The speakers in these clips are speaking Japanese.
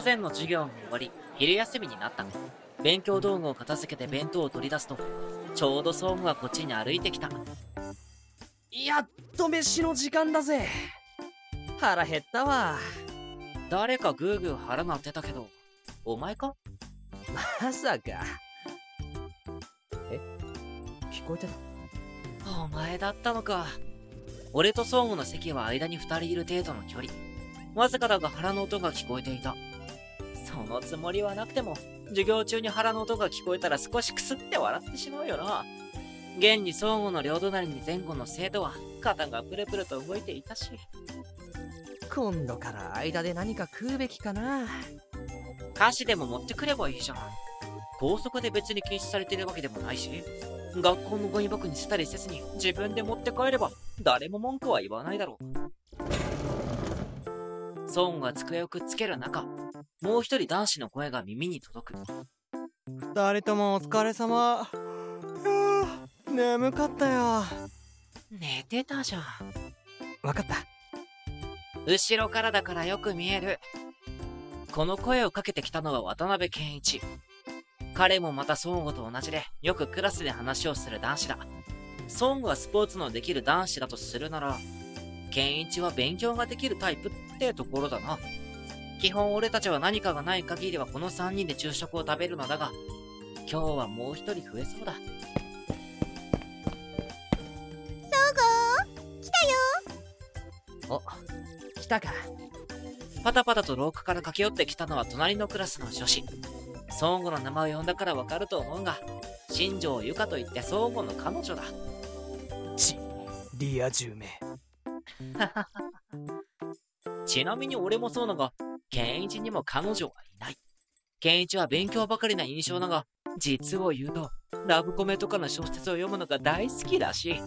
午前の授業も終わり、昼休みになった。勉強道具を片付けて弁当を取り出すと、ちょうどソングがこっちに歩いてきた。やっと飯の時間だぜ。腹減ったわ。誰かグーグー腹鳴ってたけど、お前か？まさか。え？聞こえてた？お前だったのか。俺とソングの席は間に二人いる程度の距離。わずかだが腹の音が聞こえていた。そのつもりはなくても、授業中に腹の音が聞こえたら少しくすって笑ってしまうよな。現に相互の両隣に前後の生徒は肩がプルプルと動いていたし。今度から間で何か食うべきかな。菓子でも持ってくればいいじゃん。高速で別に禁止されてるわけでもないし、学校のゴミ箱に捨てたりせずに自分で持って帰れば誰も文句は言わないだろう。ソーンが机をくっつける中、もう一人男子の声が耳に届く。二人ともお疲れ様。眠かったよ。寝てたじゃん。わかった。後ろからだからよく見える。この声をかけてきたのは渡辺健一。彼もまたソンゴと同じで、よくクラスで話をする男子だ。ソンゴはスポーツのできる男子だとするなら、健一は勉強ができるタイプってところだな。基本俺たちは何かがない限りはこの3人で昼食を食べるのだが、今日はもう一人増えそうだ。お、来たか。パタパタと廊下から駆け寄ってきたのは隣のクラスの女子。相互の名前を呼んだからわかると思うが、新庄ゆかといって相互の彼女だ。ち、リア充め。ちなみに俺もそうだが、ケンイチにも彼女はいない。ケンイチは勉強ばかりな印象だが、実を言うと、ラブコメとかの小説を読むのが大好きらしい。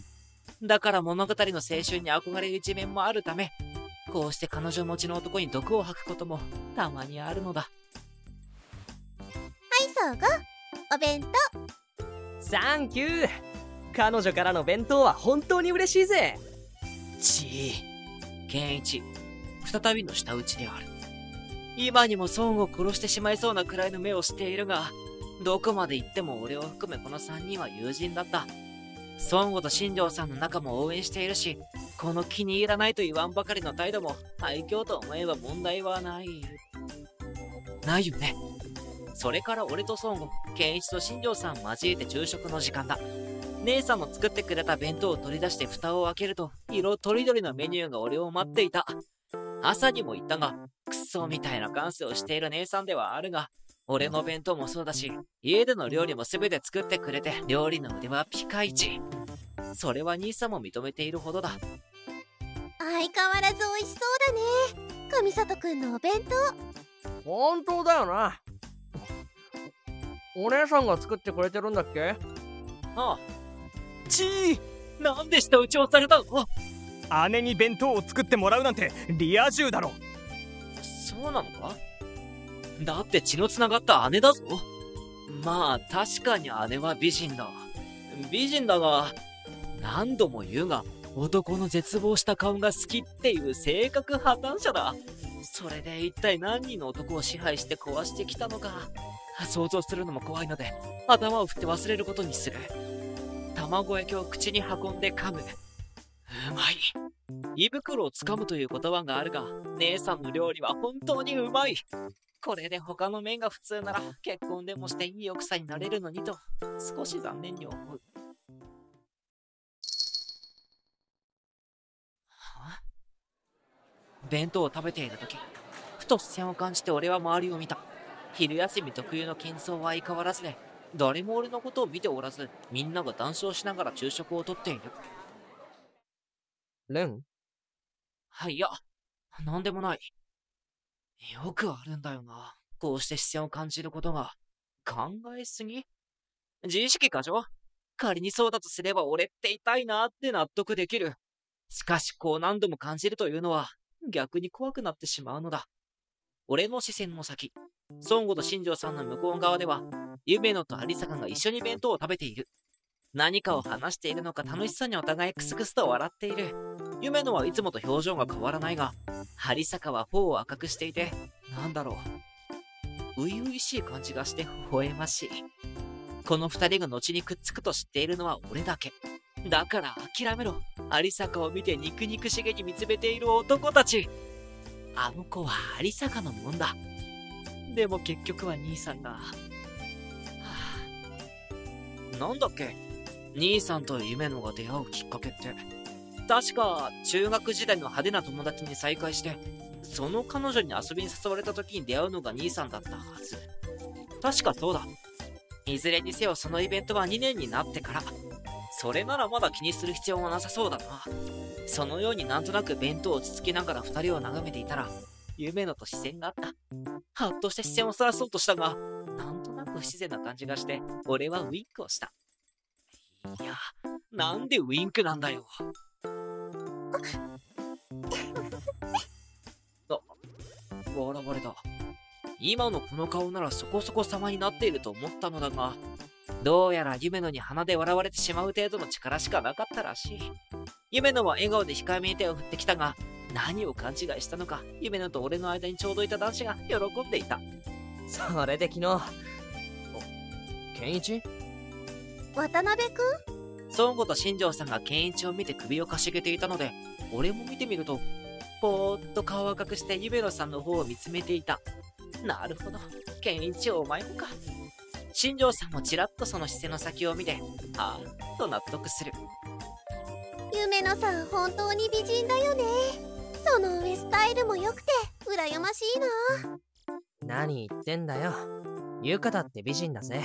だから物語の青春に憧れる一面もあるため、こうして彼女持ちの男に毒を吐くこともたまにあるのだ。はい、そうご。お弁当。サンキュー。彼女からの弁当は本当に嬉しいぜ。ちー。ケンイチ、再びの舌打ちである。今にも孫を殺してしまいそうなくらいの目をしているが、どこまで行っても俺を含めこの3人は友人だった。孫悟と新庄さんの仲も応援しているし、この気に入らないと言わんばかりの態度も愛嬌と思えば問題はない。ないよね。それから俺と孫悟、健一と新庄さん交えて昼食の時間だ。姉さんの作ってくれた弁当を取り出して蓋を開けると、色とりどりのメニューが俺を待っていた。朝にも言ったが、クソみたいな感性をしている姉さんではあるが、俺の弁当もそうだし、家での料理も全て作ってくれて、料理の腕はピカイチ。それは兄さんも認めているほどだ。相変わらず美味しそうだね。上里くんのお弁当。本当だよな。お姉さんが作ってくれてるんだっけ？ああ。ちーなんで舌打ちをされたの？姉に弁当を作ってもらうなんてリア充だろそうなのか？だって血の繋がった姉だぞ。まあ確かに姉は美人だ。美人だが何度も言うが男の絶望した顔が好きっていう性格破綻者だ。それで一体何人の男を支配して壊してきたのか想像するのも怖いので頭を振って忘れることにする。卵焼きを口に運んで噛む。うまい。胃袋をつかむという言葉があるが、姉さんの料理は本当にうまい。これで他の面が普通なら結婚でもしていい奥さんになれるのにと、少し残念に思う。弁当を食べている時、ふと視線を感じて俺は周りを見た。昼休み特有の喧騒は相変わらずで、誰も俺のことを見ておらず、みんなが談笑しながら昼食をとっている。レンはい、いや、なんでもない。よくあるんだよな。こうして視線を感じることが。考えすぎ自意識過剰仮にそうだとすれば俺って痛いなって納得できる。しかしこう何度も感じるというのは逆に怖くなってしまうのだ。俺の視線の先、孫悟と新庄さんの向こう側では、夢野と有坂が一緒に弁当を食べている。何かを話しているのか楽しそうにお互いクスクスと笑っている。夢野はいつもと表情が変わらないが、張坂は頬を赤くしていて、なんだろう、初々しい感じがして微笑ましい。この二人が後にくっつくと知っているのは俺だけ。だから諦めろ。有坂を見て肉肉しげに見つめている男たち。あの子は有坂のもんだ。でも結局は兄さんが。はあ、なんだっけ？兄さんと夢野が出会うきっかけって。確か、中学時代の派手な友達に再会して、その彼女に遊びに誘われた時に出会うのが兄さんだったはず。確かそうだ。いずれにせよそのイベントは2年になってから。それならまだ気にする必要はなさそうだな。そのようになんとなく弁当をつつきながら二人を眺めていたら、夢野と視線があった。はっとして視線をそらそうとしたが、なんとなく不自然な感じがして、俺はウィンクをした。いや、なんでウィンクなんだよ。あ、笑われた。今のこの顔ならそこそこ様になっていると思ったのだが、どうやら夢野に鼻で笑われてしまう程度の力しかなかったらしい。夢野は笑顔で控えめに手を振ってきたが、何を勘違いしたのか、夢野と俺の間にちょうどいた男子が喜んでいた。それで昨日おケンイチ渡辺くん？孫悟と新庄さんが健一を見て首をかしげていたので、俺も見てみると、ぽーっと顔を隠して夢野さんの方を見つめていた。なるほど。健一お前もか。新庄さんもちらっとその視線の先を見て、あーっと納得する。夢野さん本当に美人だよねその上スタイルも良くて羨ましいな何言ってんだよゆかだって美人だぜ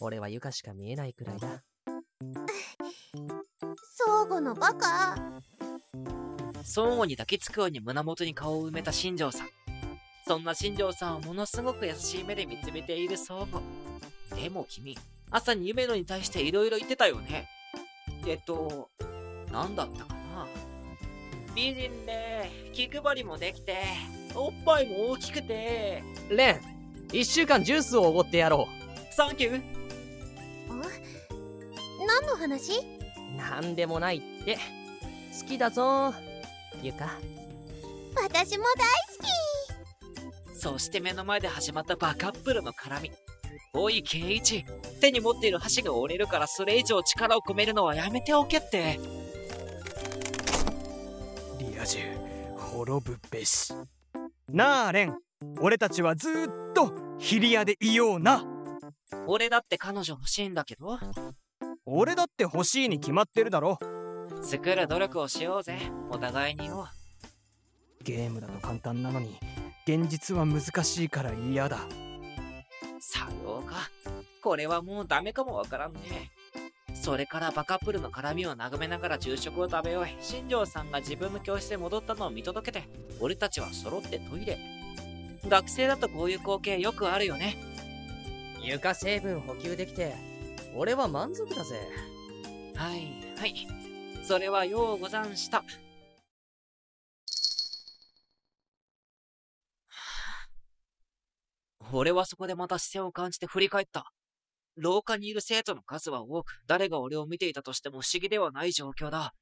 俺はゆかしか見えないくらいだ 相互のバカ相互に抱きつくように胸元に顔を埋めた新庄さん。そんな新庄さんをものすごく優しい目で見つめている相互。でも君、朝に夢野に対して色々言ってたよね。えっと、なんだったかな美人で、気配りもできて、おっぱいも大きくて、レン一週間ジュースをおごってやろサンキュー何の話？うなんでもないって。好きだぞ。ゆか。私もそして目の前で始まったバカップルの絡み。おい、ケイイチ。手に持っている箸が折れるからそれ以上力を込めるのはやめておけって。リア充。滅ぶべし。なあレン俺たちはずーっとヒリアでいような。俺だって彼女欲しいんだけど。俺だって欲しいに決まってるだろ作る努力をしようぜ。お互いによ。ゲームだと簡単なのに現実は難しいから嫌ださようか。これはもうダメかもわからんね。それからバカップルの絡みを眺めながら昼食を食べ終え、新庄さんが自分の教室へ戻ったのを見届けて、俺たちは揃ってトイレ。学生だとこういう光景よくあるよね。ゆか成分補給できて俺は満足だぜはい、はい。それはようござんした。俺はそこでまた視線を感じて振り返った。廊下にいる生徒の数は多く、誰が俺を見ていたとしても不思議ではない状況だ。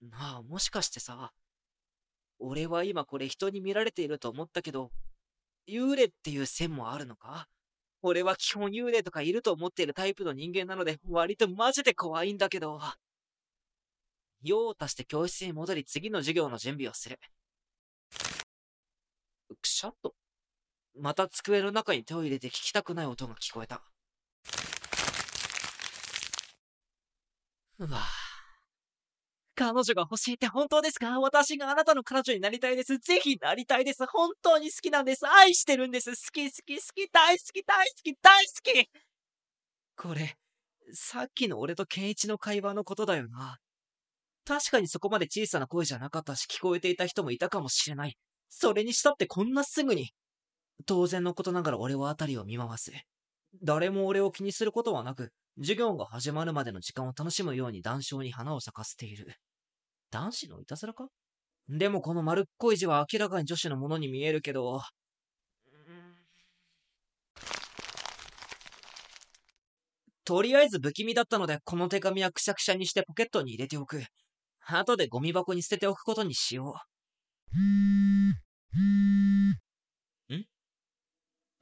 なあ、もしかしてさ、俺は今これ人に見られていると思ったけど、幽霊っていう線もあるのか？俺は基本幽霊とかいると思っているタイプの人間なので、割とマジで怖いんだけど。用を足して教室に戻り次の授業の準備をする。くしゃっと。また机の中に手を入れて聞きたくない音が聞こえた。うわぁ彼女が欲しいって本当ですか？私があなたの彼女になりたいです。ぜひなりたいです。本当に好きなんです。愛してるんです。好き好き好き、大好き大好き大好きこれ、さっきの俺とケンイチの会話のことだよな。確かにそこまで小さな声じゃなかったし聞こえていた人もいたかもしれない。それにしたってこんなすぐに。当然のことながら俺は辺りを見回す。誰も俺を気にすることはなく、授業が始まるまでの時間を楽しむように談笑に花を咲かせている。男子のいたずらか？でもこの丸っこい字は明らかに女子のものに見えるけど、とりあえず不気味だったので、この手紙はくしゃくしゃにしてポケットに入れておく。後でゴミ箱に捨てておくことにしよう。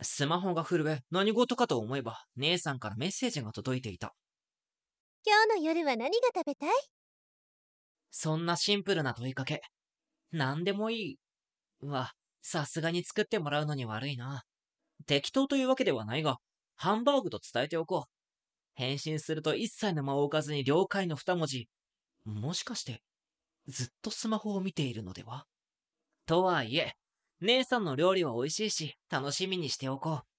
んスマホが震え、何事かと思えば、姉さんからメッセージが届いていた。今日の夜は何が食べたい？そんなシンプルな問いかけ。何でもいい。は、さすがに作ってもらうのに悪いな。適当というわけではないが、ハンバーグと伝えておこう。返信すると一切の間を置かずに了解の二文字。もしかして、ずっとスマホを見ているのでは？とはいえ、姉さんの料理は美味しいし、楽しみにしておこう。